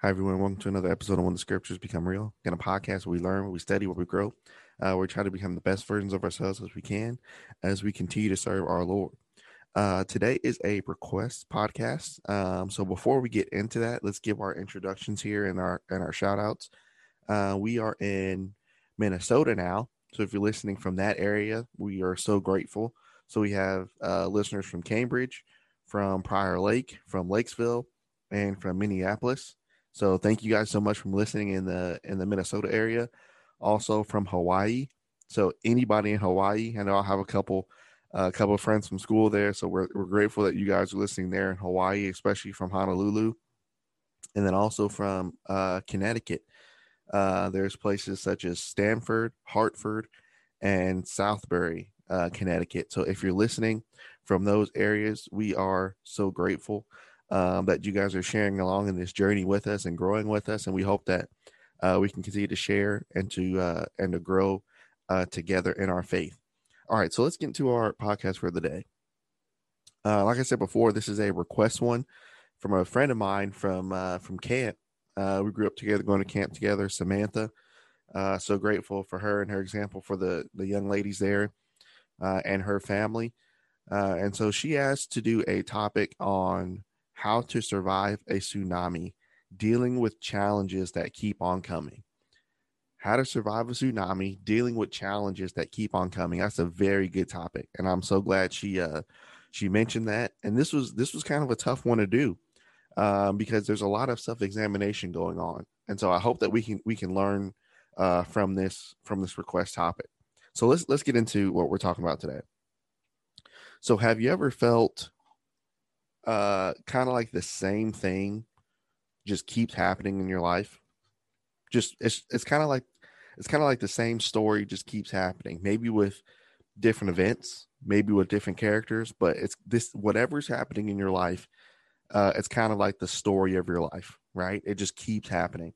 Hi, everyone. Welcome to another episode of When the Scriptures Become Real. Again, a podcast where we learn, where we study, where we grow. Uh, we try to become the best versions of ourselves as we can as we continue to serve our Lord. Uh, today is a request podcast. Um, so before we get into that, let's give our introductions here and our and our shout outs. Uh, we are in Minnesota now. So if you're listening from that area, we are so grateful. So we have uh, listeners from Cambridge, from Prior Lake, from Lakeville, and from Minneapolis. So thank you guys so much for listening in the in the Minnesota area, also from Hawaii. So anybody in Hawaii, I know I have a couple a couple of friends from school there, so we're we're grateful that you guys are listening there in Hawaii, especially from Honolulu, and then also from uh, Connecticut. Uh, there's places such as Stamford, Hartford, and Southbury, uh, Connecticut. So if you're listening from those areas, we are so grateful um, that you guys are sharing along in this journey with us and growing with us. And we hope that uh, we can continue to share and to uh, and to grow uh, together in our faith. All right, so let's get into our podcast for the day. Uh, like I said before, this is a request one from a friend of mine from uh, from camp. Uh, we grew up together, going to camp together. Samantha, so grateful for her and her example for the the young ladies there and her family. and so she asked to do a topic on how to survive a tsunami, dealing with challenges that keep on coming. How to survive a tsunami, dealing with challenges that keep on coming. That's a very good topic, and I'm so glad she uh she mentioned that. And this was this was kind of a tough one to do um, because there's a lot of self examination going on, and so I hope that we can we can learn uh, from this from this request topic. So let's let's get into what we're talking about today. So have you ever felt uh kind of like the same thing just keeps happening in your life. Just it's it's kind of like it's kind of like the same story just keeps happening maybe with different events maybe with different characters but it's this whatever's happening in your life uh it's kind of like the story of your life right? It just keeps happening.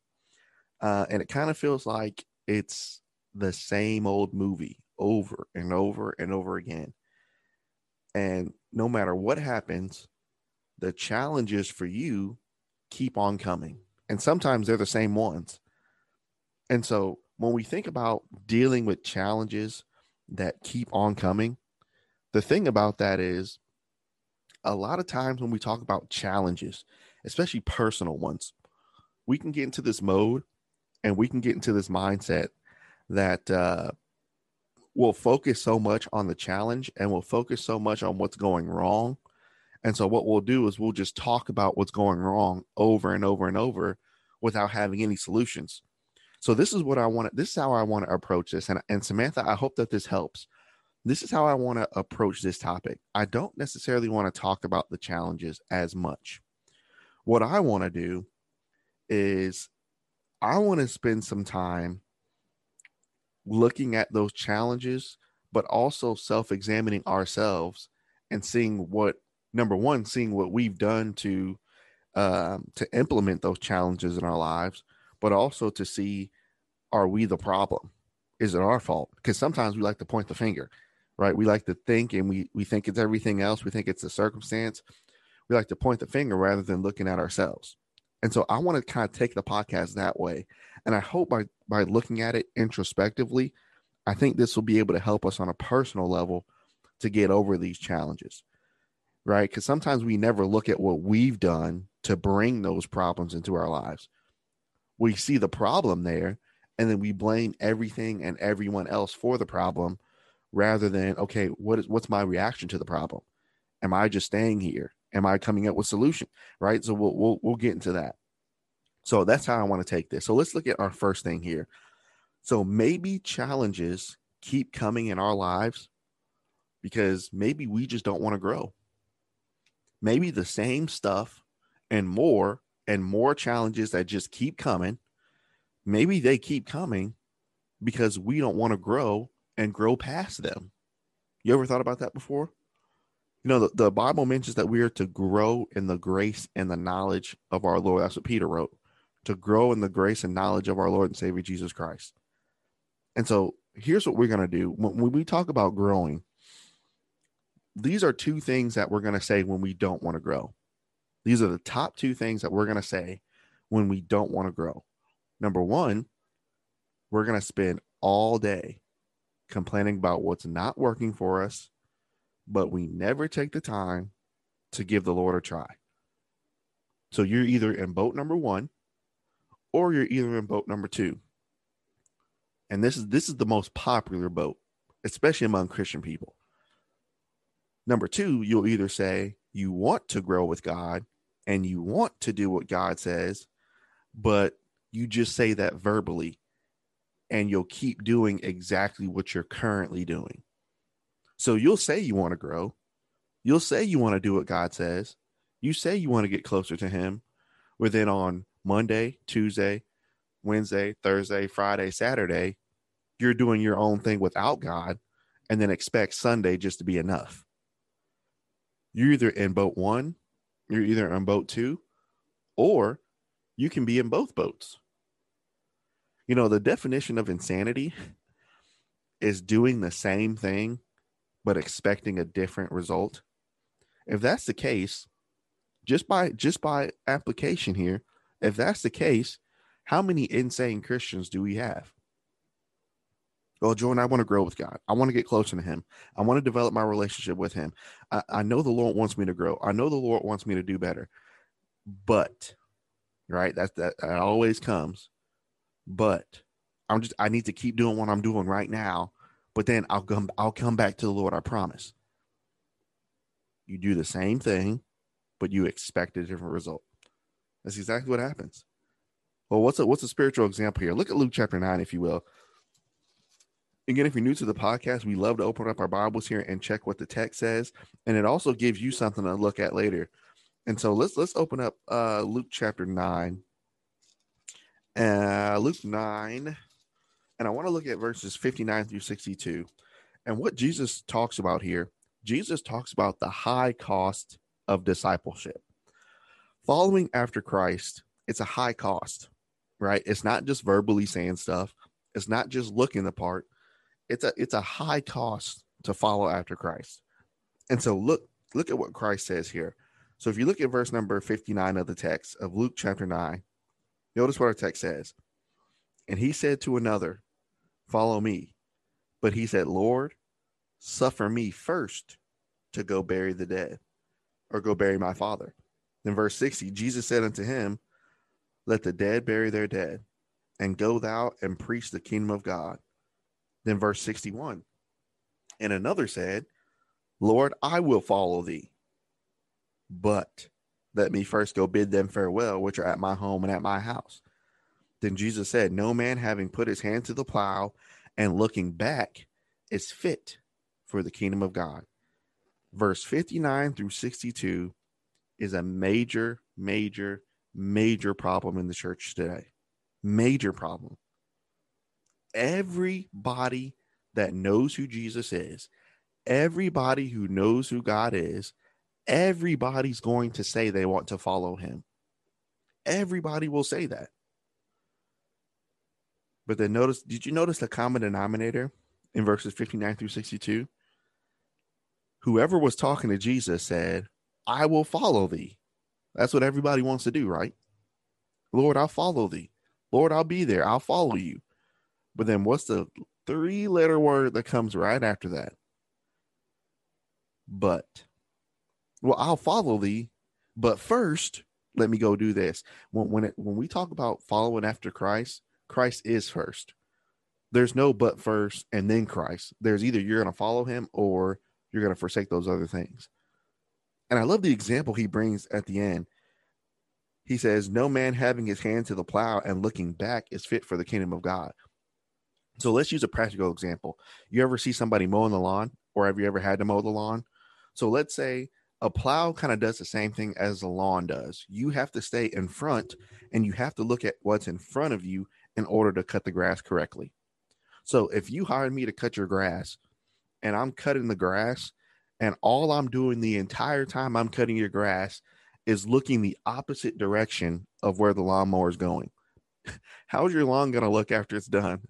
Uh and it kind of feels like it's the same old movie over and over and over again. And no matter what happens the challenges for you keep on coming. And sometimes they're the same ones. And so when we think about dealing with challenges that keep on coming, the thing about that is a lot of times when we talk about challenges, especially personal ones, we can get into this mode and we can get into this mindset that uh, will focus so much on the challenge and we'll focus so much on what's going wrong and so what we'll do is we'll just talk about what's going wrong over and over and over without having any solutions. So this is what I want. This is how I want to approach this. And, and Samantha, I hope that this helps. This is how I want to approach this topic. I don't necessarily want to talk about the challenges as much. What I want to do is I want to spend some time looking at those challenges, but also self examining ourselves and seeing what number one, seeing what we've done to um, to implement those challenges in our lives, but also to see are we the problem? Is it our fault? Because sometimes we like to point the finger, right? We like to think and we we think it's everything else. We think it's the circumstance. We like to point the finger rather than looking at ourselves. And so I want to kind of take the podcast that way. And I hope by by looking at it introspectively, I think this will be able to help us on a personal level to get over these challenges right? Because sometimes we never look at what we've done to bring those problems into our lives. We see the problem there, and then we blame everything and everyone else for the problem rather than, okay, what is what's my reaction to the problem? Am I just staying here? Am I coming up with solution? Right. So we'll we'll we'll get into that. So that's how I want to take this. So let's look at our first thing here. So maybe challenges keep coming in our lives because maybe we just don't want to grow maybe the same stuff and more and more challenges that just keep coming. Maybe they keep coming because we don't want to grow and grow past them. You ever thought about that before? You know, the, the Bible mentions that we are to grow in the grace and the knowledge of our Lord. That's what Peter wrote to grow in the grace and knowledge of our Lord and Savior Jesus Christ. And so here's what we're going to do when, when we talk about growing, these are two things that we're going to say when we don't want to grow. These are the top two things that we're going to say when we don't want to grow. Number one, we're going to spend all day complaining about what's not working for us, but we never take the time to give the Lord a try. So you're either in boat number one or you're either in boat number two. And this is this is the most popular boat, especially among Christian people. Number two, you'll either say you want to grow with God and you want to do what God says, but you just say that verbally and you'll keep doing exactly what you're currently doing. So you'll say you want to grow. You'll say you want to do what God says. You say you want to get closer to Him. But then on Monday, Tuesday, Wednesday, Thursday, Friday, Saturday, you're doing your own thing without God and then expect Sunday just to be enough. You're either in boat one, you're either in boat two, or you can be in both boats. You know, the definition of insanity is doing the same thing but expecting a different result. If that's the case, just by just by application here, if that's the case, how many insane Christians do we have? Well, Jordan, I want to grow with God. I want to get closer to Him. I want to develop my relationship with Him. I, I know the Lord wants me to grow. I know the Lord wants me to do better. But, right, That's that, that always comes. But I'm just I need to keep doing what I'm doing right now. But then I'll come I'll come back to the Lord. I promise. You do the same thing, but you expect a different result. That's exactly what happens. Well, what's a what's a spiritual example here? Look at Luke chapter nine, if you will. Again, if you're new to the podcast, we love to open up our Bibles here and check what the text says, and it also gives you something to look at later. And so let's let's open up uh, Luke chapter nine. Uh, Luke nine, and I want to look at verses 59 through 62. And what Jesus talks about here, Jesus talks about the high cost of discipleship. Following after Christ, it's a high cost, right? It's not just verbally saying stuff. It's not just looking the part it's a it's a high cost to follow after Christ. And so look look at what Christ says here. So if you look at verse number 59 of the text of Luke chapter 9, notice what our text says. And he said to another, Follow me. But he said, Lord, suffer me first to go bury the dead or go bury my father. Then verse 60, Jesus said unto him, Let the dead bury their dead, and go thou and preach the kingdom of God. Then verse 61. And another said, Lord, I will follow thee. But let me first go bid them farewell, which are at my home and at my house. Then Jesus said, No man having put his hand to the plow and looking back is fit for the kingdom of God. Verse 59 through 62 is a major, major, major problem in the church today. Major problem everybody that knows who Jesus is, everybody who knows who God is, everybody's going to say they want to follow him. Everybody will say that. But then notice, did you notice the common denominator in verses 59 through 62? Whoever was talking to Jesus said, I will follow thee. That's what everybody wants to do, right? Lord, I'll follow thee. Lord, I'll be there. I'll follow you. But then what's the three letter word that comes right after that? But. Well, I'll follow thee, but first, let me go do this. When when it, when we talk about following after Christ, Christ is first. There's no but first and then Christ. There's either you're going to follow him or you're going to forsake those other things. And I love the example he brings at the end. He says, No man having his hand to the plow and looking back is fit for the kingdom of God. So let's use a practical example. You ever see somebody mowing the lawn, or have you ever had to mow the lawn? So let's say a plow kind of does the same thing as the lawn does. You have to stay in front and you have to look at what's in front of you in order to cut the grass correctly. So if you hired me to cut your grass and I'm cutting the grass and all I'm doing the entire time I'm cutting your grass is looking the opposite direction of where the lawnmower is going. How's your lawn going to look after it's done?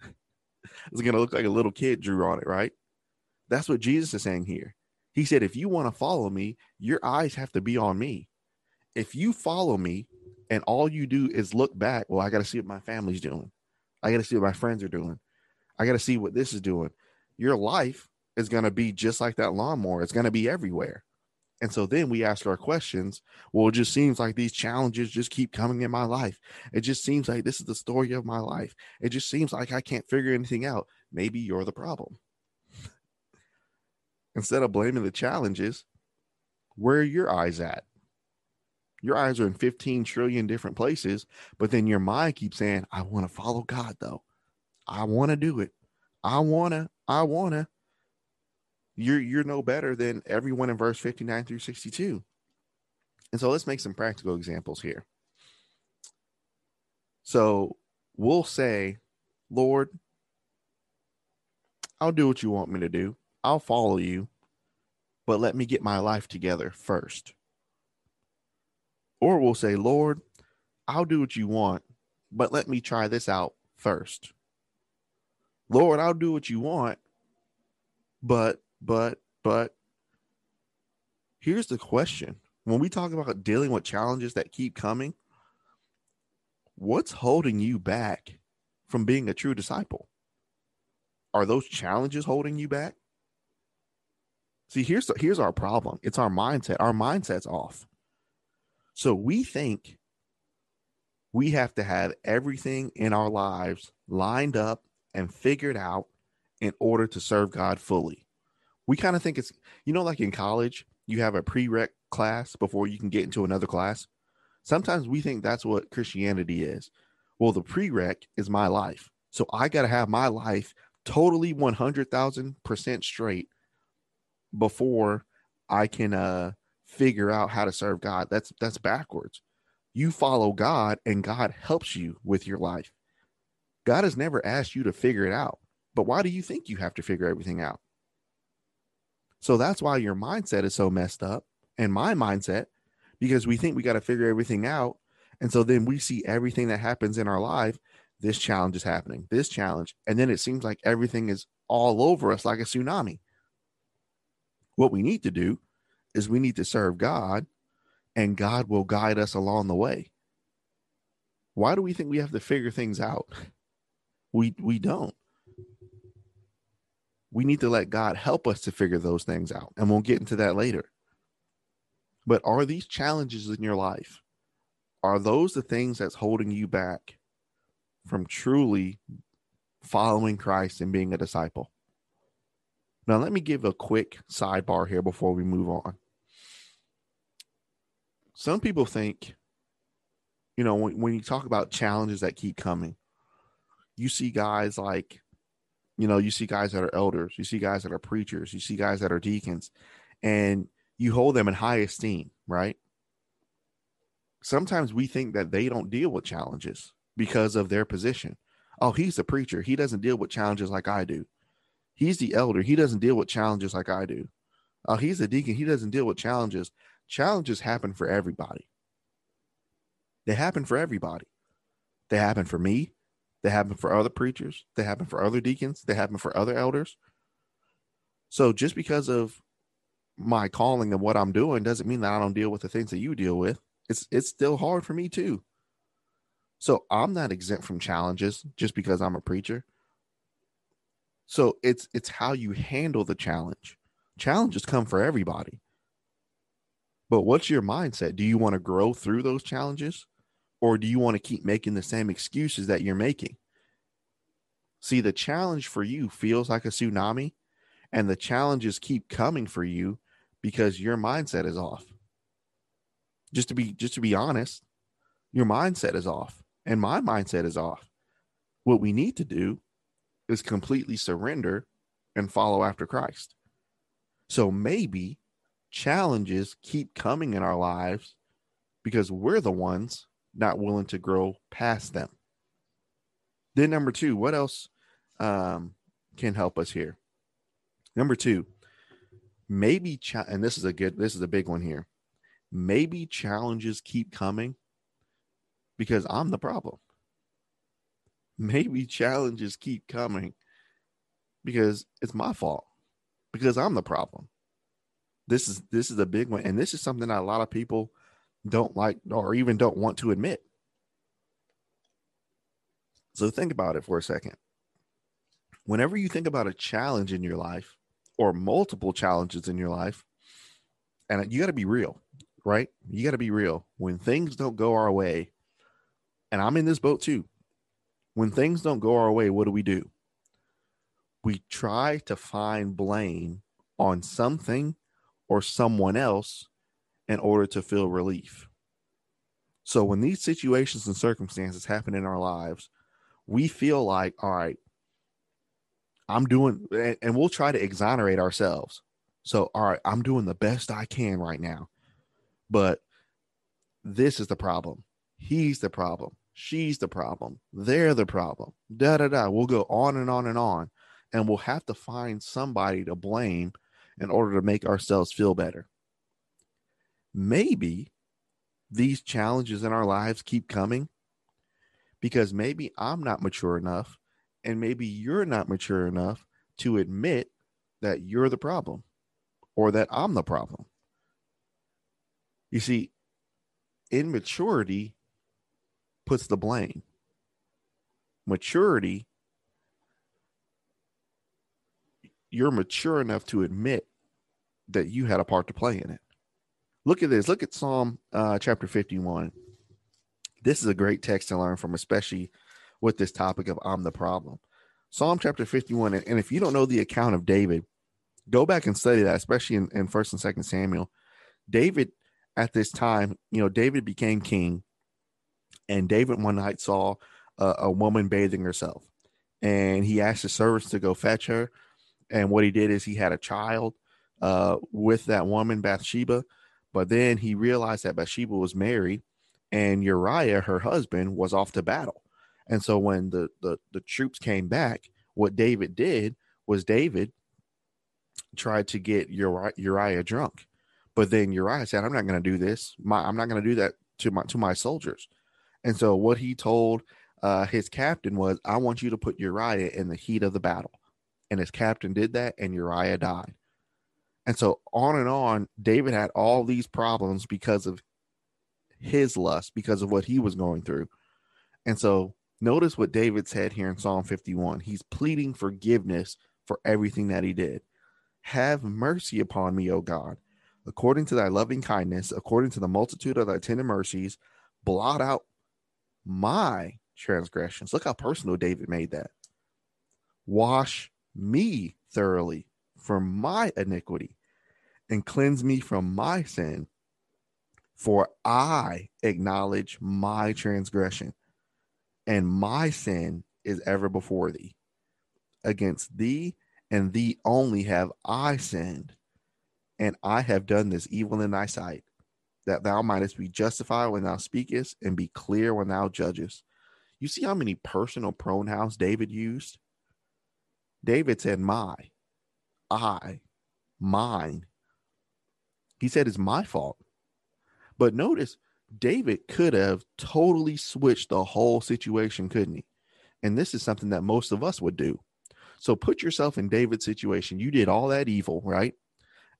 It's going to look like a little kid drew on it, right? That's what Jesus is saying here. He said, if you want to follow me, your eyes have to be on me. If you follow me and all you do is look back. Well, I got to see what my family's doing. I got to see what my friends are doing. I got to see what this is doing. Your life is going to be just like that lawnmower. It's going to be everywhere. And so then we ask our questions. Well, it just seems like these challenges just keep coming in my life. It just seems like this is the story of my life. It just seems like I can't figure anything out. Maybe you're the problem. Instead of blaming the challenges, where are your eyes at? Your eyes are in 15 trillion different places, but then your mind keeps saying, I want to follow God though. I want to do it. I want to, I want to you're you're no better than everyone in verse 59 through 62 and so let's make some practical examples here. So we'll say lord i'll do what you want me to do. I'll follow you but let me get my life together first. Or we'll say lord i'll do what you want but let me try this out first. Lord i'll do what you want but but, but here's the question when we talk about dealing with challenges that keep coming, what's holding you back from being a true disciple? Are those challenges holding you back? See, here's the, here's our problem. It's our mindset. Our mindset's off. So we think we have to have everything in our lives lined up and figured out in order to serve God fully we kind of think it's you know like in college you have a prereq class before you can get into another class? Sometimes we think that's what christianity is. Well the prereq is my life. So i got to have my life totally 100000% straight before i can uh figure out how to serve god. That's that's backwards. You follow god and god helps you with your life. God has never asked you to figure it out. But why do you think you have to figure everything out so that's why your mindset is so messed up and my mindset because we think we got to figure everything out. And so then we see everything that happens in our life. This challenge is happening, this challenge. And then it seems like everything is all over us like a tsunami. What we need to do is we need to serve God and God will guide us along the way. Why do we think we have to figure things out? We we don't we need to let God help us to figure those things out. And we'll get into that later. But are these challenges in your life? Are those the things that's holding you back from truly following Christ and being a disciple? Now, let me give a quick sidebar here before we move on. Some people think, you know, when, when you talk about challenges that keep coming, you see guys like you know, you see guys that are elders, you see guys that are preachers, you see guys that are deacons, and you hold them in high esteem, right? Sometimes we think that they don't deal with challenges because of their position. Oh, he's a preacher. He doesn't deal with challenges like I do. He's the elder. He doesn't deal with challenges like I do. Oh, he's a deacon. He doesn't deal with challenges. Challenges happen for everybody. They happen for everybody. They happen for me. They happen for other preachers. They happen for other deacons. They happen for other elders. So just because of my calling and what I'm doing doesn't mean that I don't deal with the things that you deal with. It's it's still hard for me too. So I'm not exempt from challenges just because I'm a preacher. So it's it's how you handle the challenge. Challenges come for everybody. But what's your mindset? Do you want to grow through those challenges? Or do you want to keep making the same excuses that you're making? See, the challenge for you feels like a tsunami, and the challenges keep coming for you because your mindset is off. Just to be just to be honest, your mindset is off, and my mindset is off. What we need to do is completely surrender and follow after Christ. So maybe challenges keep coming in our lives because we're the ones not willing to grow past them. Then number two, what else um, can help us here? Number two, maybe and this is a good, this is a big one here. Maybe challenges keep coming because I'm the problem. Maybe challenges keep coming because it's my fault because I'm the problem. This is this is a big one, and this is something that a lot of people don't like or even don't want to admit. So think about it for a second. Whenever you think about a challenge in your life or multiple challenges in your life, and you got to be real, right? You got to be real. When things don't go our way, and I'm in this boat too. When things don't go our way, what do we do? We try to find blame on something or someone else in order to feel relief. So when these situations and circumstances happen in our lives, we feel like, all right, I'm doing, and we'll try to exonerate ourselves. So, all right, I'm doing the best I can right now. But this is the problem. He's the problem. She's the problem. They're the problem. Da da da. We'll go on and on and on. And we'll have to find somebody to blame in order to make ourselves feel better. Maybe these challenges in our lives keep coming because maybe I'm not mature enough and maybe you're not mature enough to admit that you're the problem or that I'm the problem. You see, immaturity puts the blame. Maturity, you're mature enough to admit that you had a part to play in it. Look at this. Look at Psalm uh, chapter 51. This is a great text to learn from, especially with this topic of I'm the problem. Psalm chapter 51. And if you don't know the account of David, go back and study that, especially in, in first and second Samuel. David at this time, you know, David became king, and David one night saw a, a woman bathing herself, and he asked his servants to go fetch her. And what he did is he had a child uh, with that woman, Bathsheba, but then he realized that Bathsheba was married, and Uriah, her husband, was off to battle. And so when the, the, the troops came back, what David did was David tried to get Uriah, Uriah drunk. But then Uriah said, I'm not going to do this. My, I'm not going to do that to my to my soldiers. And so what he told uh, his captain was, I want you to put Uriah in the heat of the battle. And his captain did that, and Uriah died. And so on and on, David had all these problems because of his lust, because of what he was going through. And so notice what David said here in Psalm 51. He's pleading forgiveness for everything that he did. Have mercy upon me, O God, according to thy loving kindness, according to the multitude of thy tender mercies, blot out my transgressions. Look how personal David made that. Wash me thoroughly from my iniquity and cleanse me from my sin. For I acknowledge my transgression, and my sin is ever before thee. Against thee and thee only have I sinned, and I have done this evil in thy sight, that thou mightest be justified when thou speakest, and be clear when thou judgest. You see how many personal pronouns David used? David said, My, I, mine. He said, It's my fault. But notice, David could have totally switched the whole situation, couldn't he? And this is something that most of us would do. So put yourself in David's situation. You did all that evil, right?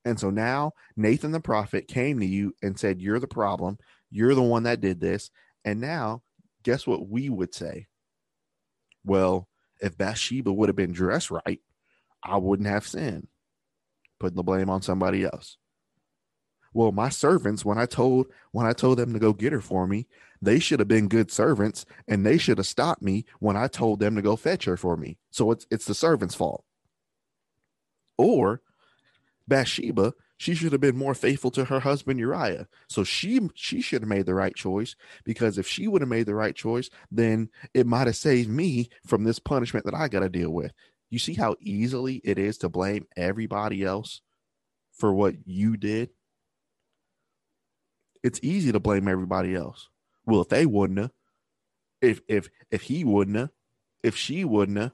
And so now Nathan the prophet came to you and said, You're the problem. You're the one that did this. And now, guess what we would say? Well, if Bathsheba would have been dressed right, I wouldn't have sinned. Putting the blame on somebody else. Well, my servants, when I told when I told them to go get her for me, they should have been good servants and they should have stopped me when I told them to go fetch her for me. So it's it's the servant's fault. Or Bathsheba, she should have been more faithful to her husband Uriah. So she she should have made the right choice because if she would have made the right choice, then it might have saved me from this punishment that I got to deal with. You see how easily it is to blame everybody else for what you did? It's easy to blame everybody else. Well, if they wouldn't have, if if if he wouldn't have, if she wouldn't have,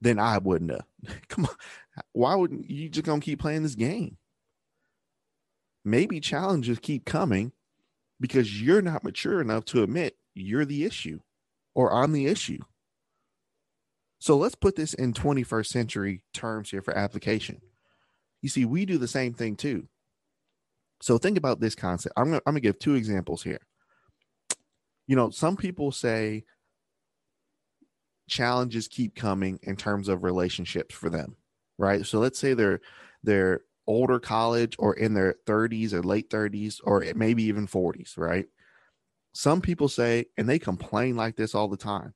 then I wouldn't have. Come on. Why wouldn't you just gonna keep playing this game? Maybe challenges keep coming because you're not mature enough to admit you're the issue or I'm the issue. So let's put this in 21st century terms here for application. You see, we do the same thing too. So think about this concept. I'm gonna, I'm gonna give two examples here. You know, some people say challenges keep coming in terms of relationships for them, right? So let's say they're they're older college or in their 30s or late 30s or maybe even 40s, right? Some people say, and they complain like this all the time.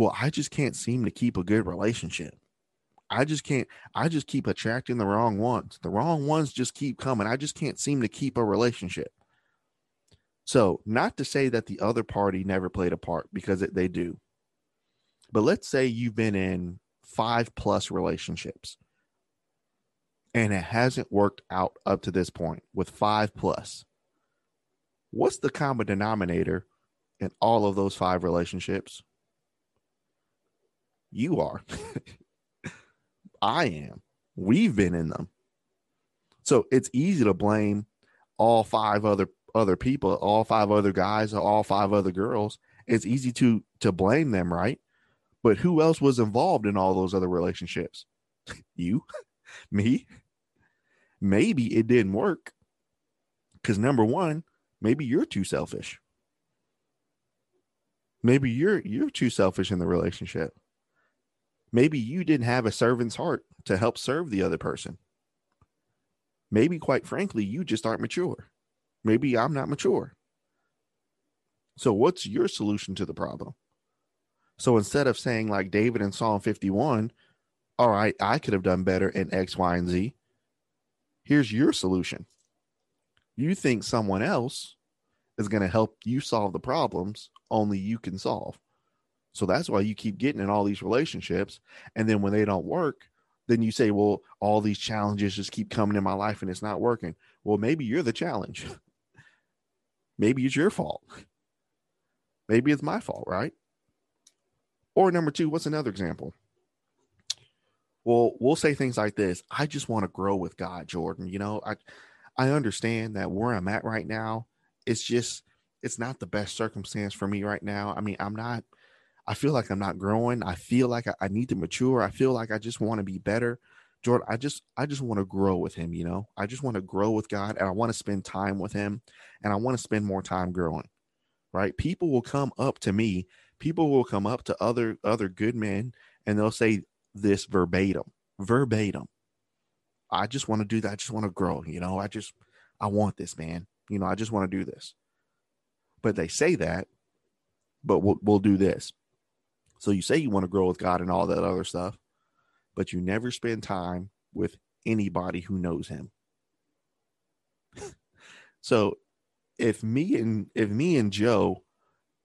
Well, I just can't seem to keep a good relationship. I just can't, I just keep attracting the wrong ones. The wrong ones just keep coming. I just can't seem to keep a relationship. So, not to say that the other party never played a part because it, they do. But let's say you've been in five plus relationships and it hasn't worked out up to this point with five plus. What's the common denominator in all of those five relationships? You are. I am. We've been in them. So it's easy to blame all five other other people, all five other guys, or all five other girls. It's easy to to blame them, right? But who else was involved in all those other relationships? you, me. Maybe it didn't work because number one, maybe you're too selfish. Maybe you're you're too selfish in the relationship. Maybe you didn't have a servant's heart to help serve the other person. Maybe, quite frankly, you just aren't mature. Maybe I'm not mature. So, what's your solution to the problem? So, instead of saying, like David in Psalm 51, all right, I could have done better in X, Y, and Z, here's your solution. You think someone else is going to help you solve the problems only you can solve. So that's why you keep getting in all these relationships. And then when they don't work, then you say, well, all these challenges just keep coming in my life and it's not working. Well, maybe you're the challenge. maybe it's your fault. Maybe it's my fault, right? Or number two, what's another example? Well, we'll say things like this. I just want to grow with God, Jordan. You know, I I understand that where I'm at right now, it's just it's not the best circumstance for me right now. I mean, I'm not I feel like I'm not growing. I feel like I, I need to mature. I feel like I just want to be better. Jordan, I just I just want to grow with him, you know. I just want to grow with God and I want to spend time with him and I want to spend more time growing. Right? People will come up to me, people will come up to other other good men and they'll say this verbatim. Verbatim. I just want to do that. I just want to grow, you know. I just I want this, man. You know, I just want to do this. But they say that, but we'll, we'll do this. So you say you want to grow with God and all that other stuff, but you never spend time with anybody who knows him. so if me and if me and Joe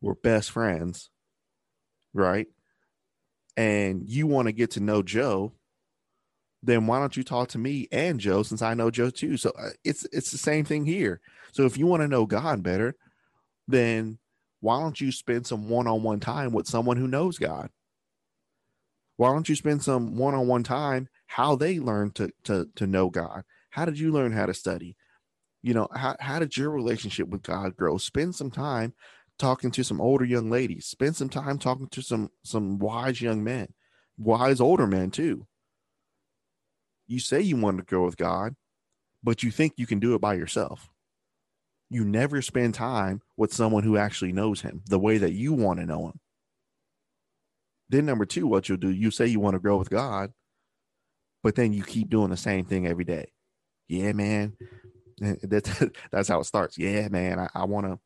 were best friends, right? And you want to get to know Joe, then why don't you talk to me and Joe since I know Joe too? So uh, it's it's the same thing here. So if you want to know God better, then why don't you spend some one-on-one time with someone who knows God? Why don't you spend some one-on-one time how they learned to to to know God? How did you learn how to study? You know, how how did your relationship with God grow? Spend some time talking to some older young ladies. Spend some time talking to some some wise young men, wise older men too. You say you want to go with God, but you think you can do it by yourself you never spend time with someone who actually knows him the way that you want to know him. Then, number two, what you'll do, you say you want to grow with God, but then you keep doing the same thing every day. Yeah, man. That's that's how it starts. Yeah, man. I, I want to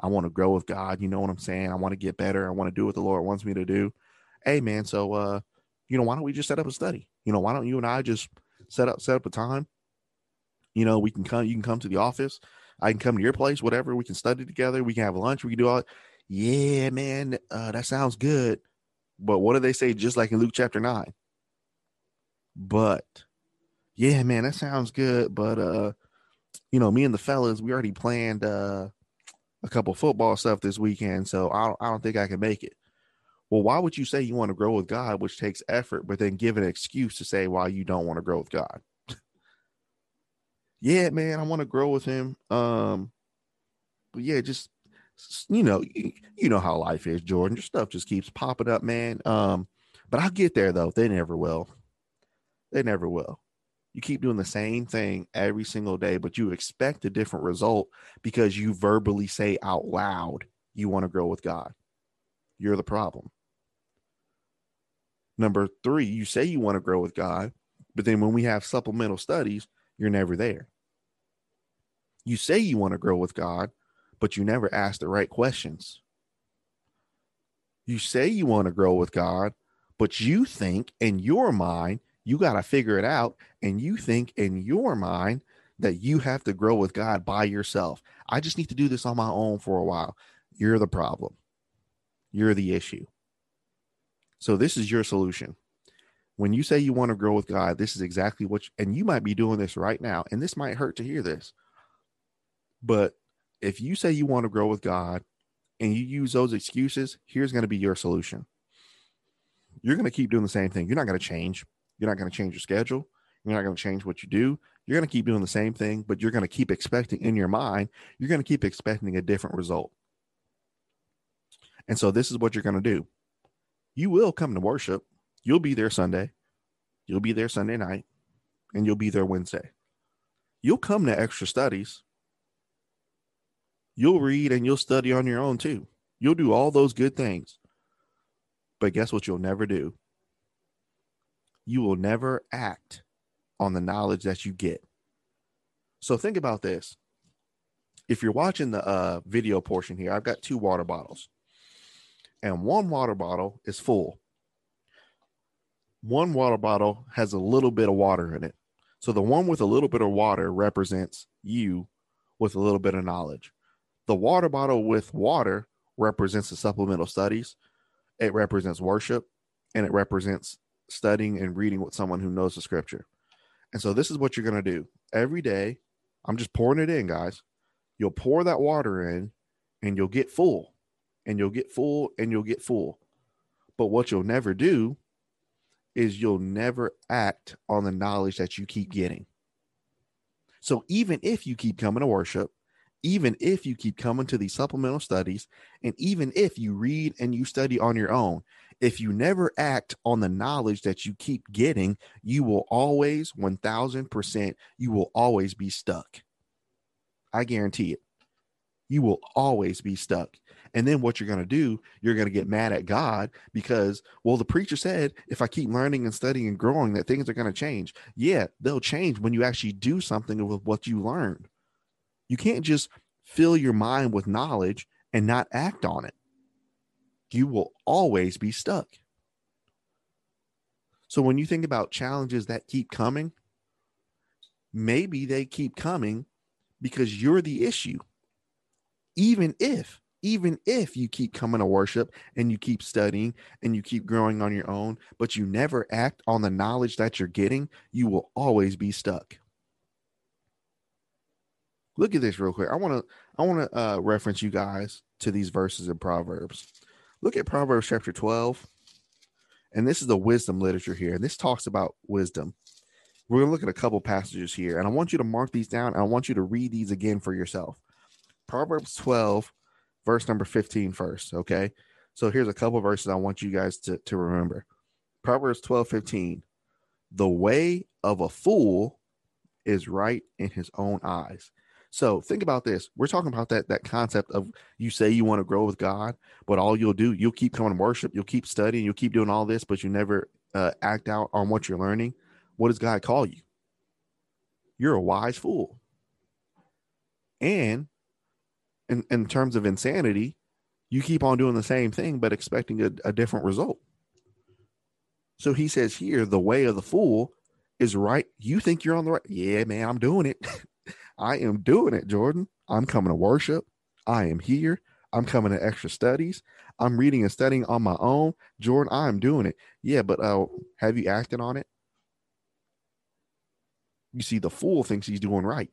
I want to grow with God. You know what I'm saying? I want to get better. I want to do what the Lord wants me to do. Hey, man. So, uh, you know, why don't we just set up a study? You know, why don't you and I just set up set up a time? You know, we can come. You can come to the office. I can come to your place, whatever. We can study together. We can have lunch. We can do all. Yeah, man, uh, that sounds good. But what do they say? Just like in Luke chapter nine. But yeah, man, that sounds good. But uh, you know, me and the fellas, we already planned uh a couple football stuff this weekend, so I don't, I don't think I can make it. Well, why would you say you want to grow with God, which takes effort, but then give an excuse to say why you don't want to grow with God? Yeah, man, I want to grow with him. Um, but yeah, just you know, you, know how life is, Jordan. Your stuff just keeps popping up, man. Um, but I'll get there though. They never will. They never will. You keep doing the same thing every single day, but you expect a different result because you verbally say out loud you want to grow with God. You're the problem. Number three, you say you want to grow with God, but then when we have supplemental studies, you're never there. You say you want to grow with God, but you never ask the right questions. You say you want to grow with God, but you think in your mind, you got to figure it out. And you think in your mind that you have to grow with God by yourself. I just need to do this on my own for a while. You're the problem. You're the issue. So, this is your solution. When you say you want to grow with God, this is exactly what, you, and you might be doing this right now. And this might hurt to hear this. But if you say you want to grow with God and you use those excuses, here's going to be your solution. You're going to keep doing the same thing. You're not going to change. You're not going to change your schedule. You're not going to change what you do. You're going to keep doing the same thing, but you're going to keep expecting in your mind, you're going to keep expecting a different result. And so this is what you're going to do. You will come to worship. You'll be there Sunday. You'll be there Sunday night, and you'll be there Wednesday. You'll come to extra studies. You'll read and you'll study on your own too. You'll do all those good things. But guess what you'll never do? You will never act on the knowledge that you get. So think about this. If you're watching the uh, video portion here, I've got two water bottles, and one water bottle is full. One water bottle has a little bit of water in it. So the one with a little bit of water represents you with a little bit of knowledge. The water bottle with water represents the supplemental studies, it represents worship, and it represents studying and reading with someone who knows the scripture. And so this is what you're going to do every day. I'm just pouring it in, guys. You'll pour that water in and you'll get full and you'll get full and you'll get full. But what you'll never do is you'll never act on the knowledge that you keep getting. So even if you keep coming to worship, even if you keep coming to these supplemental studies, and even if you read and you study on your own, if you never act on the knowledge that you keep getting, you will always, 1000%, you will always be stuck. I guarantee it. You will always be stuck. And then what you're going to do, you're going to get mad at God because, well, the preacher said, if I keep learning and studying and growing, that things are going to change. Yeah, they'll change when you actually do something with what you learned. You can't just fill your mind with knowledge and not act on it. You will always be stuck. So when you think about challenges that keep coming, maybe they keep coming because you're the issue. Even if, even if you keep coming to worship and you keep studying and you keep growing on your own, but you never act on the knowledge that you're getting, you will always be stuck look at this real quick. I want to I want to uh, reference you guys to these verses in Proverbs. Look at Proverbs chapter 12. And this is the wisdom literature here. And this talks about wisdom. We're going to look at a couple passages here. And I want you to mark these down. I want you to read these again for yourself. Proverbs 12, verse number 15 first. Okay. So here's a couple verses I want you guys to, to remember. Proverbs 12, 15. The way of a fool is right in his own eyes, so think about this. We're talking about that that concept of you say you want to grow with God, but all you'll do, you'll keep coming to worship, you'll keep studying, you'll keep doing all this, but you never uh, act out on what you're learning. What does God call you? You're a wise fool. And in, in terms of insanity, you keep on doing the same thing, but expecting a, a different result. So he says here, the way of the fool is right. You think you're on the right. Yeah, man, I'm doing it. I am doing it, Jordan. I'm coming to worship. I am here. I'm coming to extra studies. I'm reading and studying on my own. Jordan, I am doing it. Yeah, but uh, have you acted on it? You see, the fool thinks he's doing right.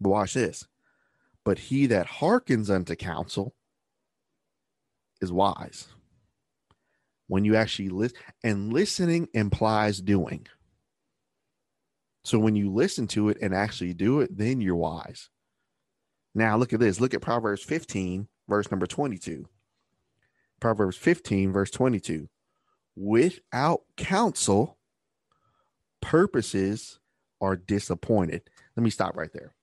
But watch this. But he that hearkens unto counsel is wise. When you actually listen, and listening implies doing. So when you listen to it and actually do it, then you're wise. Now look at this. Look at Proverbs 15, verse number 22. Proverbs 15, verse 22. Without counsel, purposes are disappointed. Let me stop right there.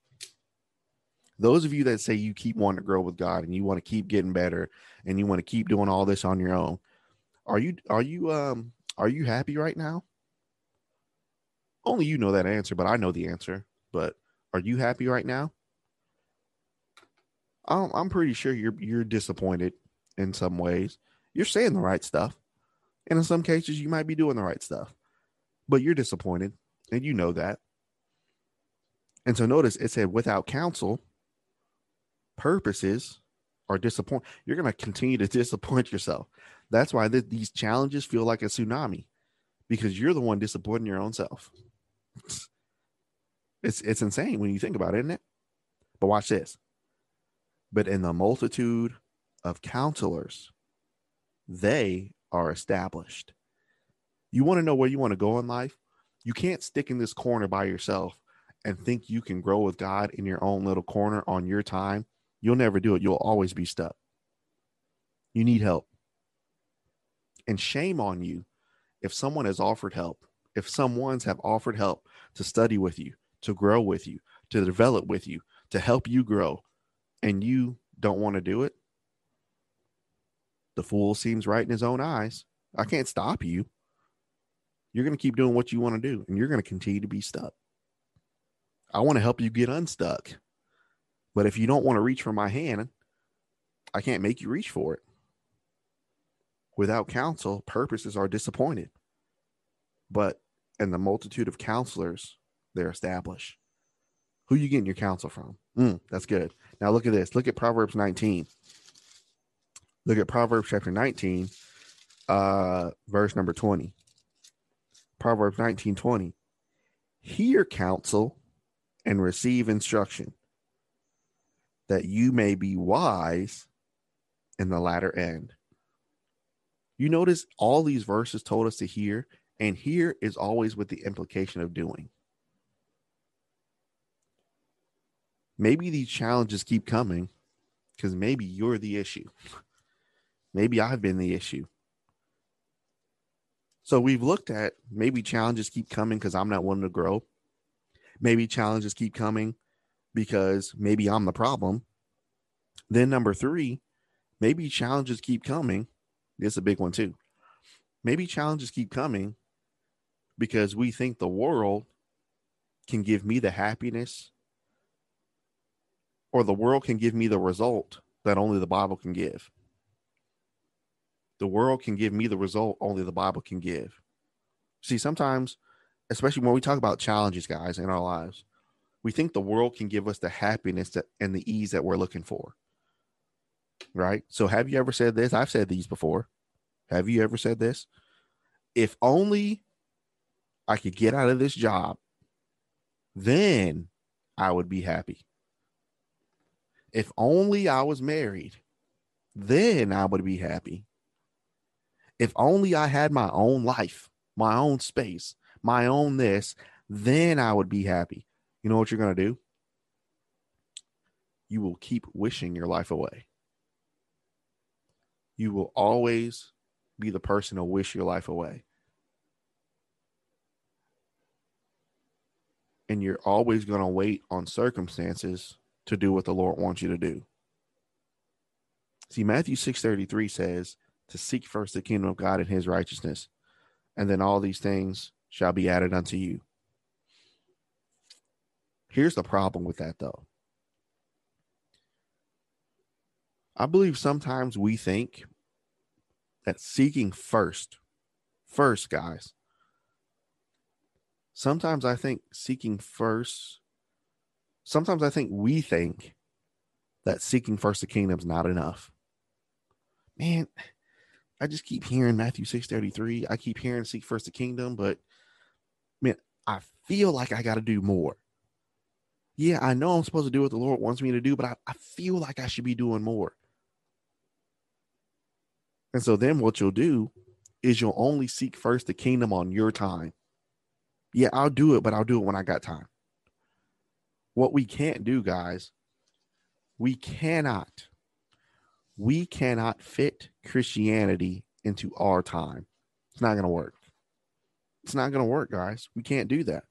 Those of you that say you keep wanting to grow with God and you want to keep getting better and you want to keep doing all this on your own, are you are you um are you happy right now? Only you know that answer, but I know the answer. But are you happy right now? I'm, I'm pretty sure you're you're disappointed in some ways. You're saying the right stuff, and in some cases, you might be doing the right stuff, but you're disappointed, and you know that. And so, notice it said, "Without counsel, purposes are disappoint. You're going to continue to disappoint yourself. That's why th- these challenges feel like a tsunami, because you're the one disappointing your own self. It's it's insane when you think about it, isn't it? But watch this. But in the multitude of counselors, they are established. You want to know where you want to go in life? You can't stick in this corner by yourself and think you can grow with God in your own little corner on your time. You'll never do it. You'll always be stuck. You need help. And shame on you if someone has offered help, if someone's have offered help to study with you, to grow with you, to develop with you, to help you grow, and you don't want to do it. The fool seems right in his own eyes. I can't stop you. You're going to keep doing what you want to do, and you're going to continue to be stuck. I want to help you get unstuck. But if you don't want to reach for my hand, I can't make you reach for it. Without counsel, purposes are disappointed. But in the multitude of counselors, they're established. Who you getting your counsel from? Mm, that's good. Now look at this. Look at Proverbs 19. Look at Proverbs chapter 19, uh, verse number 20. Proverbs 19, 20. Hear counsel and receive instruction, that you may be wise in the latter end. You notice all these verses told us to hear, and hear is always with the implication of doing. maybe these challenges keep coming because maybe you're the issue. maybe I've been the issue. So we've looked at maybe challenges keep coming because I'm not wanting to grow. Maybe challenges keep coming because maybe I'm the problem. Then number three, maybe challenges keep coming. This is a big one too. Maybe challenges keep coming because we think the world can give me the happiness or the world can give me the result that only the Bible can give. The world can give me the result only the Bible can give. See, sometimes, especially when we talk about challenges, guys, in our lives, we think the world can give us the happiness that, and the ease that we're looking for. Right? So, have you ever said this? I've said these before. Have you ever said this? If only I could get out of this job, then I would be happy. If only I was married, then I would be happy. If only I had my own life, my own space, my own this, then I would be happy. You know what you're going to do? You will keep wishing your life away. You will always be the person to wish your life away. And you're always going to wait on circumstances to do what the Lord wants you to do. See, Matthew 6:33 says to seek first the kingdom of God and his righteousness, and then all these things shall be added unto you. Here's the problem with that though. I believe sometimes we think that seeking first, first, guys, sometimes I think seeking first sometimes I think we think that seeking first the kingdom is not enough. Man, I just keep hearing Matthew 6:33. I keep hearing seek first the kingdom, but man, I feel like I got to do more. Yeah, I know I'm supposed to do what the Lord wants me to do, but I, I feel like I should be doing more. And so then what you'll do is you'll only seek first the kingdom on your time. Yeah, I'll do it, but I'll do it when I got time. What we can't do, guys, we cannot, we cannot fit Christianity into our time. It's not going to work. It's not going to work, guys. We can't do that.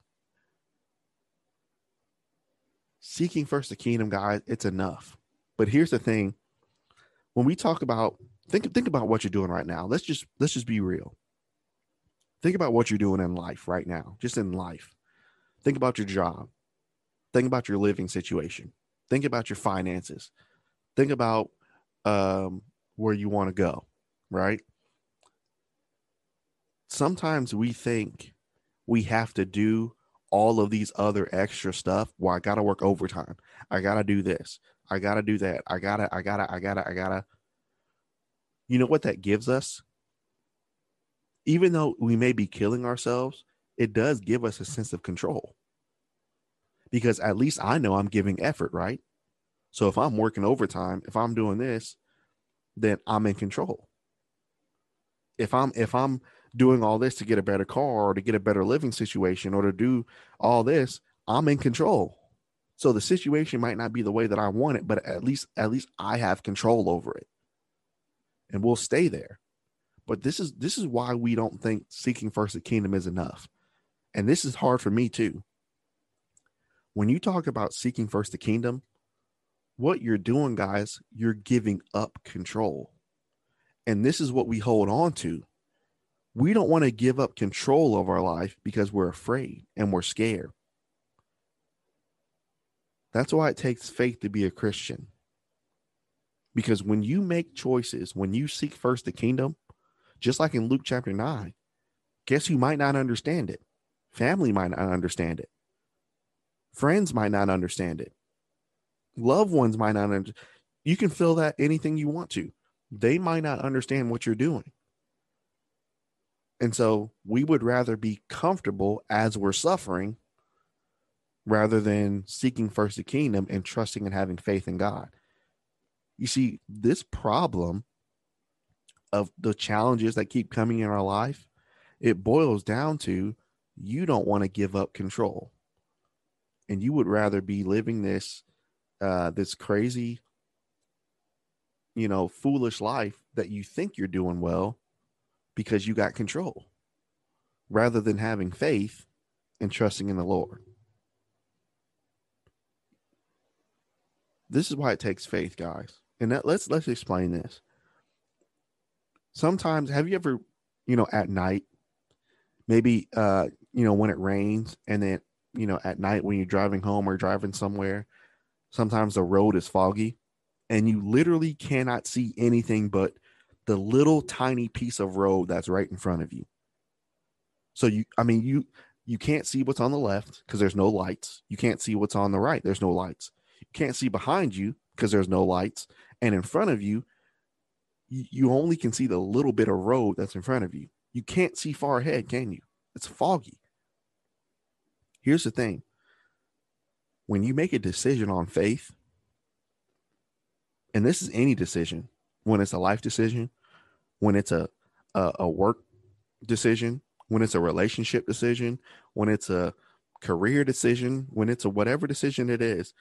Seeking first the kingdom, guys, it's enough. But here's the thing. When we talk about think think about what you're doing right now. Let's just let's just be real. Think about what you're doing in life right now, just in life. Think about your job. Think about your living situation. Think about your finances. Think about um, where you want to go, right? Sometimes we think we have to do all of these other extra stuff. Well, I got to work overtime. I got to do this. I got to do that. I got to, I got to, I got to, I got to. You know what that gives us? Even though we may be killing ourselves, it does give us a sense of control. Because at least I know I'm giving effort, right? So if I'm working overtime, if I'm doing this, then I'm in control. If I'm if I'm doing all this to get a better car or to get a better living situation or to do all this, I'm in control. So the situation might not be the way that I want it, but at least at least I have control over it. And we'll stay there. But this is this is why we don't think seeking first the kingdom is enough. And this is hard for me too. When you talk about seeking first the kingdom, what you're doing, guys, you're giving up control. And this is what we hold on to. We don't want to give up control of our life because we're afraid and we're scared. That's why it takes faith to be a Christian. Because when you make choices, when you seek first the kingdom, just like in Luke chapter 9, guess who might not understand it? Family might not understand it. Friends might not understand it. Loved ones might not understand. You can feel that anything you want to. They might not understand what you're doing. And so we would rather be comfortable as we're suffering rather than seeking first the kingdom and trusting and having faith in God. You see, this problem of the challenges that keep coming in our life, it boils down to you don't want to give up control. And you would rather be living this uh this crazy you know, foolish life that you think you're doing well because you got control rather than having faith and trusting in the Lord. This is why it takes faith, guys. And that, let's let's explain this. Sometimes, have you ever, you know, at night, maybe, uh, you know, when it rains, and then, you know, at night when you're driving home or driving somewhere, sometimes the road is foggy, and you literally cannot see anything but the little tiny piece of road that's right in front of you. So you, I mean, you you can't see what's on the left because there's no lights. You can't see what's on the right. There's no lights You can't see behind you because there's no lights, and in front of you, you only can see the little bit of road that's in front of you. You can't see far ahead, can you? It's foggy. Here's the thing when you make a decision on faith, and this is any decision, when it's a life decision, when it's a, a, a work decision, when it's a relationship decision, when it's a career decision, when it's a whatever decision it is,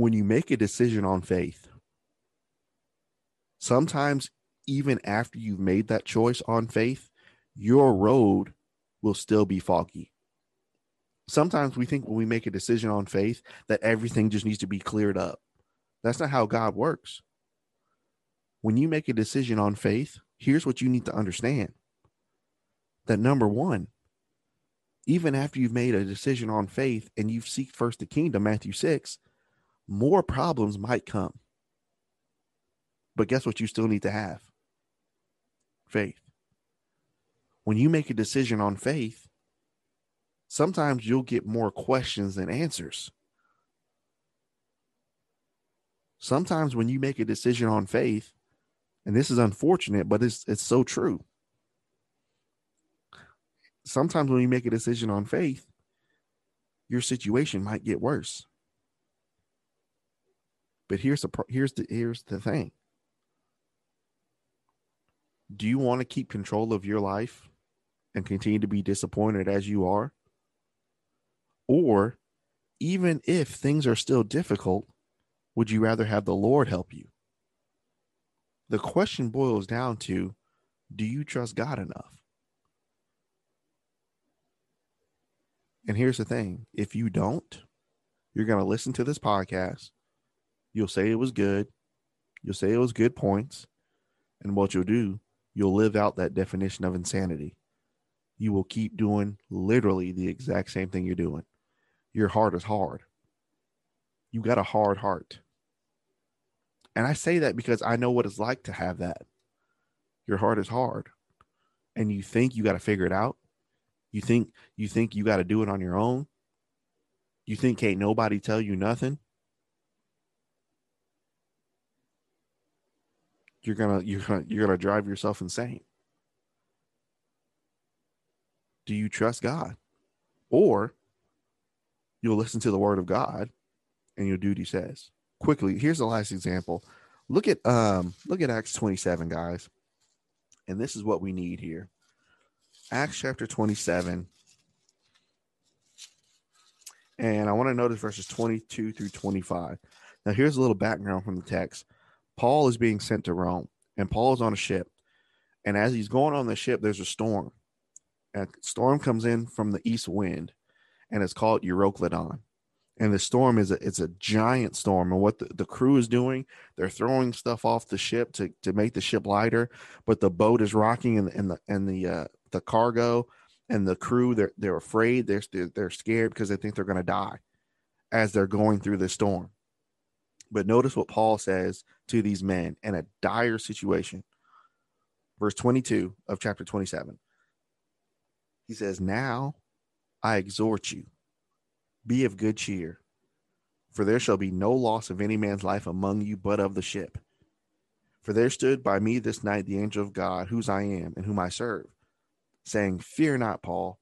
when you make a decision on faith, sometimes even after you've made that choice on faith, your road will still be foggy. Sometimes we think when we make a decision on faith that everything just needs to be cleared up. That's not how God works. When you make a decision on faith, here's what you need to understand that number one, even after you've made a decision on faith and you've seeked first the kingdom, Matthew 6, more problems might come. But guess what? You still need to have faith. When you make a decision on faith, sometimes you'll get more questions than answers. Sometimes when you make a decision on faith, and this is unfortunate, but it's it's so true. Sometimes when you make a decision on faith, your situation might get worse. But here's the here's the here's the thing. Do you want to keep control of your life and continue to be disappointed as you are? Or even if things are still difficult, would you rather have the Lord help you? The question boils down to Do you trust God enough? And here's the thing if you don't, you're going to listen to this podcast. You'll say it was good. You'll say it was good points. And what you'll do, you'll live out that definition of insanity. You will keep doing literally the exact same thing you're doing. Your heart is hard. You got a hard heart. And I say that because I know what it's like to have that. Your heart is hard. And you think you got to figure it out. You think you think you got to do it on your own. You think can't nobody tell you nothing. You're gonna you're gonna you're gonna drive yourself insane. Do you trust God? Or you'll listen to the word of God and you'll do what he says. Quickly, here's the last example. Look at um look at Acts 27, guys. And this is what we need here. Acts chapter 27. And I want to notice verses 22 through 25. Now, here's a little background from the text. Paul is being sent to Rome, and Paul is on a ship. And as he's going on the ship, there's a storm. A storm comes in from the east wind, and it's called Euroclydon. And the storm is a it's a giant storm. And what the, the crew is doing, they're throwing stuff off the ship to, to make the ship lighter, but the boat is rocking and, and the and the uh, the cargo and the crew they're they're afraid they're they're scared because they think they're going to die as they're going through the storm but notice what paul says to these men in a dire situation. Verse 22 of chapter 27 he says now i exhort you be of good cheer for there shall be no loss of any man's life among you but of the ship. For there stood by me this night the angel of god whose i am and whom i serve saying, Fear not, Paul,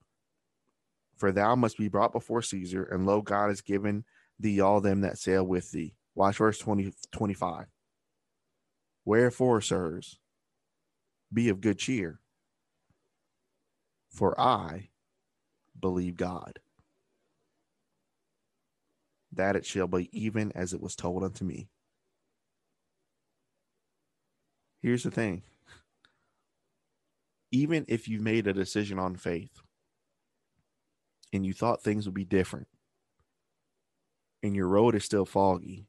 for thou must be brought before Caesar, and lo, God has given thee all them that sail with thee. Watch verse 20, 25. Wherefore, sirs, be of good cheer, for I believe God, that it shall be even as it was told unto me. Here's the thing even if you made a decision on faith and you thought things would be different and your road is still foggy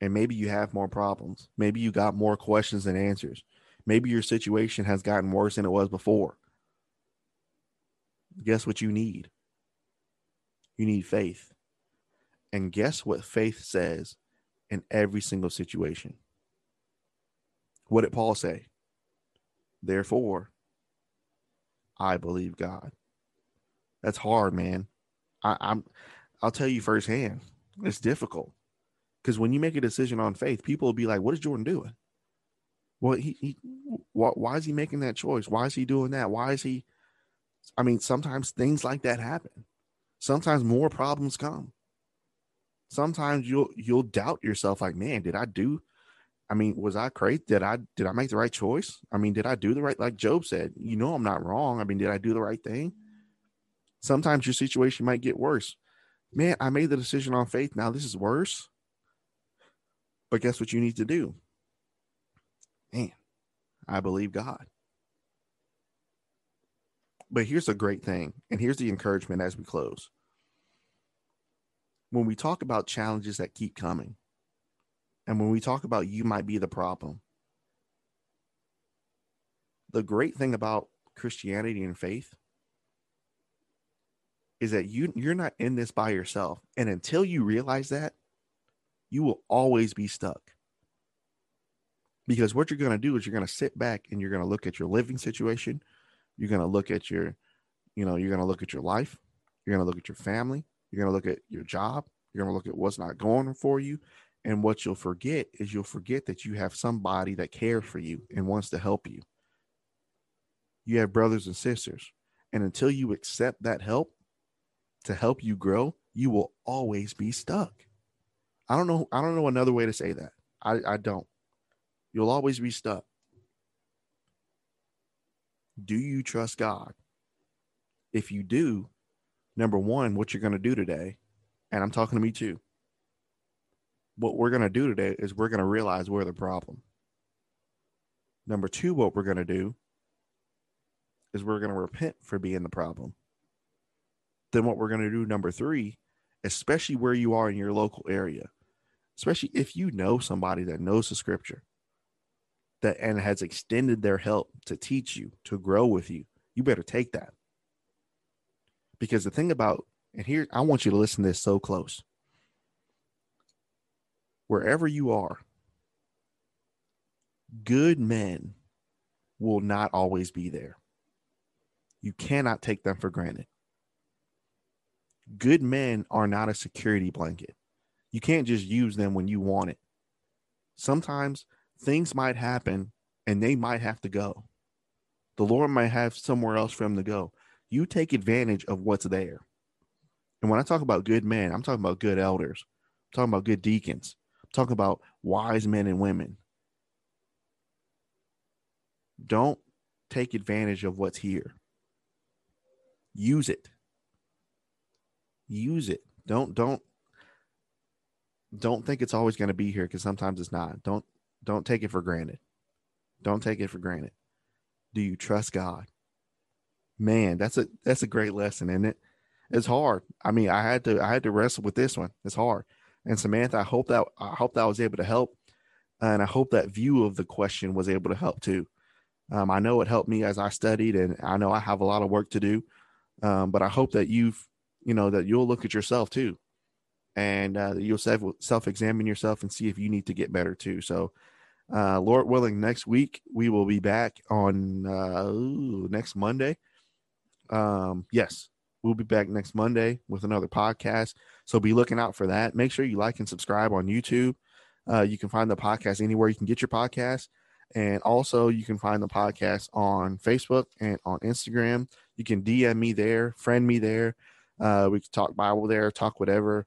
and maybe you have more problems. Maybe you got more questions than answers. Maybe your situation has gotten worse than it was before. Guess what you need? You need faith. And guess what faith says in every single situation? What did paul say? Therefore I believe God. That's hard, man. I, I'm I'll tell you firsthand, it's difficult. Because when you make a decision on faith, people will be like, What is Jordan doing? Well, he, he why, why is he making that choice? Why is he doing that? Why is he I mean, sometimes things like that happen. Sometimes more problems come. Sometimes you'll you'll doubt yourself, like, man, did I do I mean, was I crazy? Did I did I make the right choice? I mean, did I do the right like Job said, you know I'm not wrong. I mean, did I do the right thing? Sometimes your situation might get worse. Man, I made the decision on faith. Now this is worse. But guess what you need to do? Man, I believe God. But here's a great thing, and here's the encouragement as we close. When we talk about challenges that keep coming, and when we talk about you might be the problem, the great thing about Christianity and faith is that you you're not in this by yourself. And until you realize that, you will always be stuck. Because what you're going to do is you're going to sit back and you're going to look at your living situation, you're going to look at your you know, you're going to look at your life, you're going to look at your family, you're going to look at your job, you're going to look at what's not going for you, and what you'll forget is you'll forget that you have somebody that cares for you and wants to help you. You have brothers and sisters. And until you accept that help to help you grow, you will always be stuck. I don't know. I don't know another way to say that. I, I don't. You'll always be stuck. Do you trust God? If you do, number one, what you're going to do today, and I'm talking to me too, what we're going to do today is we're going to realize we're the problem. Number two, what we're going to do is we're going to repent for being the problem. Then what we're going to do, number three, especially where you are in your local area, especially if you know somebody that knows the scripture that and has extended their help to teach you, to grow with you, you better take that. Because the thing about, and here, I want you to listen to this so close. Wherever you are, good men will not always be there. You cannot take them for granted. Good men are not a security blanket. You can't just use them when you want it. Sometimes things might happen and they might have to go. The Lord might have somewhere else for them to go. You take advantage of what's there. And when I talk about good men, I'm talking about good elders. I'm talking about good deacons. I'm talking about wise men and women. Don't take advantage of what's here. Use it. Use it. Don't don't don't think it's always going to be here because sometimes it's not. Don't don't take it for granted. Don't take it for granted. Do you trust God? Man, that's a that's a great lesson, isn't it? It's hard. I mean, I had to I had to wrestle with this one. It's hard. And Samantha, I hope that I hope that I was able to help, and I hope that view of the question was able to help too. Um, I know it helped me as I studied, and I know I have a lot of work to do. Um, but I hope that you've, you know, that you'll look at yourself too, and uh, you'll self examine yourself and see if you need to get better too. So, uh, Lord willing, next week we will be back on uh, next Monday. Um, yes, we'll be back next Monday with another podcast. So be looking out for that. Make sure you like and subscribe on YouTube. Uh, you can find the podcast anywhere you can get your podcast. And also, you can find the podcast on Facebook and on Instagram. You can DM me there, friend me there. Uh, we can talk Bible there, talk whatever.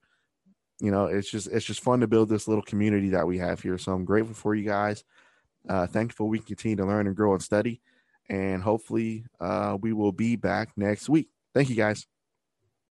You know, it's just it's just fun to build this little community that we have here. So I'm grateful for you guys. Uh, thankful we continue to learn and grow and study. And hopefully, uh, we will be back next week. Thank you, guys.